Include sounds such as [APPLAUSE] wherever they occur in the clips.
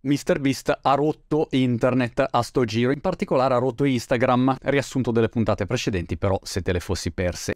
MrBeast ha rotto internet a sto giro, in particolare ha rotto Instagram, riassunto delle puntate precedenti però se te le fossi perse.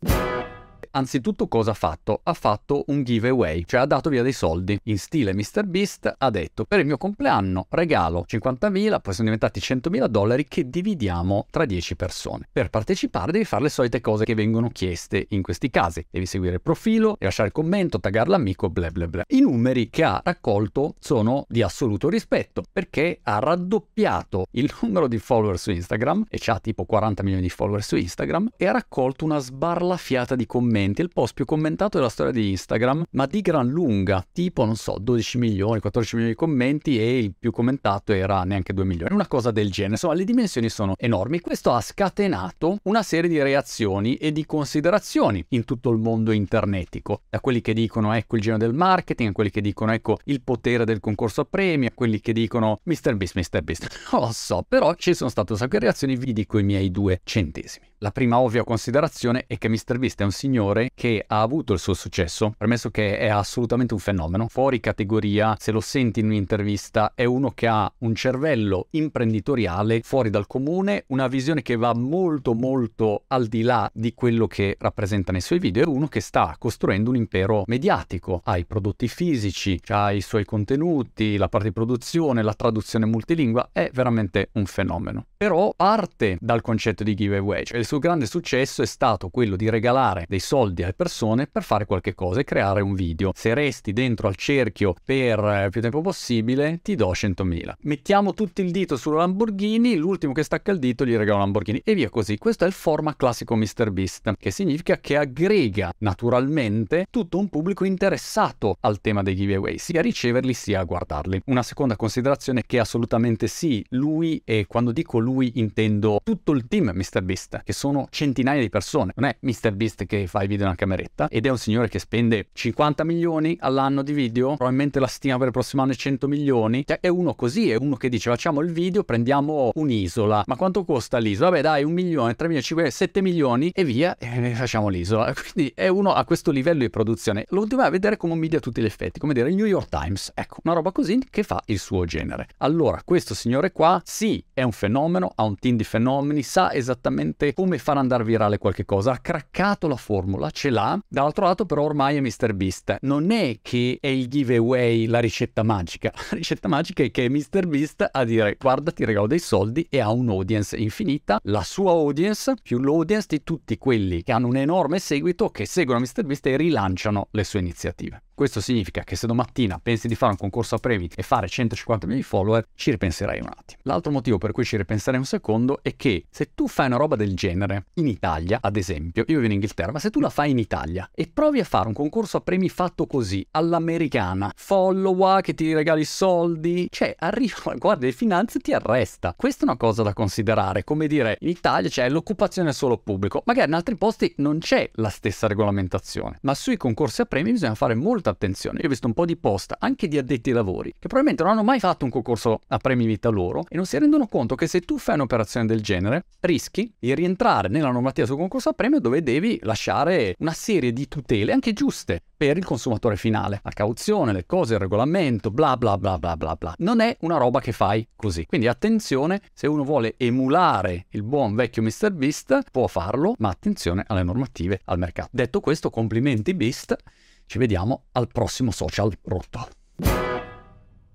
Anzitutto cosa ha fatto? Ha fatto un giveaway, cioè ha dato via dei soldi. In stile MrBeast ha detto per il mio compleanno regalo 50.000, poi sono diventati 100.000 dollari che dividiamo tra 10 persone. Per partecipare devi fare le solite cose che vengono chieste in questi casi. Devi seguire il profilo, lasciare il commento, taggare l'amico, bla bla bla. I numeri che ha raccolto sono di assoluto rispetto perché ha raddoppiato il [LAUGHS] numero di follower su Instagram e ha tipo 40 milioni di follower su Instagram e ha raccolto una sbarlafiata di commenti commenti, il post più commentato della storia di Instagram, ma di gran lunga, tipo, non so, 12 milioni, 14 milioni di commenti e il più commentato era neanche 2 milioni, una cosa del genere. Insomma, le dimensioni sono enormi. Questo ha scatenato una serie di reazioni e di considerazioni in tutto il mondo internetico, da quelli che dicono ecco il genio del marketing, a quelli che dicono ecco il potere del concorso a premi, a quelli che dicono Mr. Beast, Mr. Beast. Non lo so, però ci sono state un sacco di reazioni, vi dico i miei due centesimi. La prima ovvia considerazione è che MrBeast è un signore che ha avuto il suo successo, premesso che è assolutamente un fenomeno, fuori categoria, se lo senti in un'intervista, è uno che ha un cervello imprenditoriale fuori dal comune, una visione che va molto molto al di là di quello che rappresenta nei suoi video, è uno che sta costruendo un impero mediatico, ha i prodotti fisici, ha i suoi contenuti, la parte di produzione, la traduzione multilingua, è veramente un fenomeno. Però parte dal concetto di giveaway, cioè il suo grande successo è stato quello di regalare dei soldi alle persone per fare qualche cosa e creare un video. Se resti dentro al cerchio per eh, più tempo possibile, ti do 100.000. Mettiamo tutti il dito sulla Lamborghini, l'ultimo che stacca il dito gli regala una Lamborghini e via così. Questo è il format classico MrBeast, che significa che aggrega naturalmente tutto un pubblico interessato al tema dei giveaway, sia a riceverli sia a guardarli. Una seconda considerazione che assolutamente sì, lui e quando dico lui intendo tutto il team MrBeast, che sono centinaia di persone. Non è MrBeast che fa i video nella cameretta ed è un signore che spende 50 milioni all'anno di video, probabilmente la stima per il prossimo anno è 100 milioni. Cioè è uno così, è uno che dice facciamo il video, prendiamo un'isola. Ma quanto costa l'isola? Vabbè dai, un milione, 3 milioni, 5, 7 milioni e via, e facciamo l'isola. [LAUGHS] Quindi è uno a questo livello di produzione. Lo doveva vedere come un media a tutti gli effetti, come dire il New York Times. Ecco, una roba così che fa il suo genere. Allora, questo signore qua, sì, è un fenomeno, ha un team di fenomeni, sa esattamente come far andare virale qualche cosa, ha craccato la formula, ce l'ha, dall'altro lato però ormai è MrBeast. Non è che è il giveaway la ricetta magica, [LAUGHS] la ricetta magica è che è MrBeast a dire guarda ti regalo dei soldi e ha un'audience infinita, la sua audience più l'audience di tutti quelli che hanno un enorme seguito che seguono MrBeast e rilanciano le sue iniziative. Questo significa che se domattina pensi di fare un concorso a premi e fare 150 milioni follower, ci ripenserai un attimo. L'altro motivo per cui ci ripenserei un secondo è che se tu fai una roba del genere in Italia, ad esempio, io vivo in Inghilterra, ma se tu la fai in Italia e provi a fare un concorso a premi fatto così, all'americana, follow che ti regali soldi, cioè arriva la guardia di finanze e ti arresta. Questa è una cosa da considerare, come dire, in Italia c'è l'occupazione solo pubblico, magari in altri posti non c'è la stessa regolamentazione, ma sui concorsi a premi bisogna fare molta attenzione. Io ho visto un po' di post anche di addetti ai lavori che probabilmente non hanno mai fatto un concorso a premi vita loro e non si rendono conto che se tu fai un'operazione del genere rischi di rientrare nella normativa sul concorso a premio dove devi lasciare una serie di tutele anche giuste per il consumatore finale. La cauzione, le cose, il regolamento, bla bla bla bla bla bla. Non è una roba che fai così. Quindi attenzione, se uno vuole emulare il buon vecchio MrBeast può farlo, ma attenzione alle normative, al mercato. Detto questo, complimenti Beast. Ci vediamo al prossimo social rotto.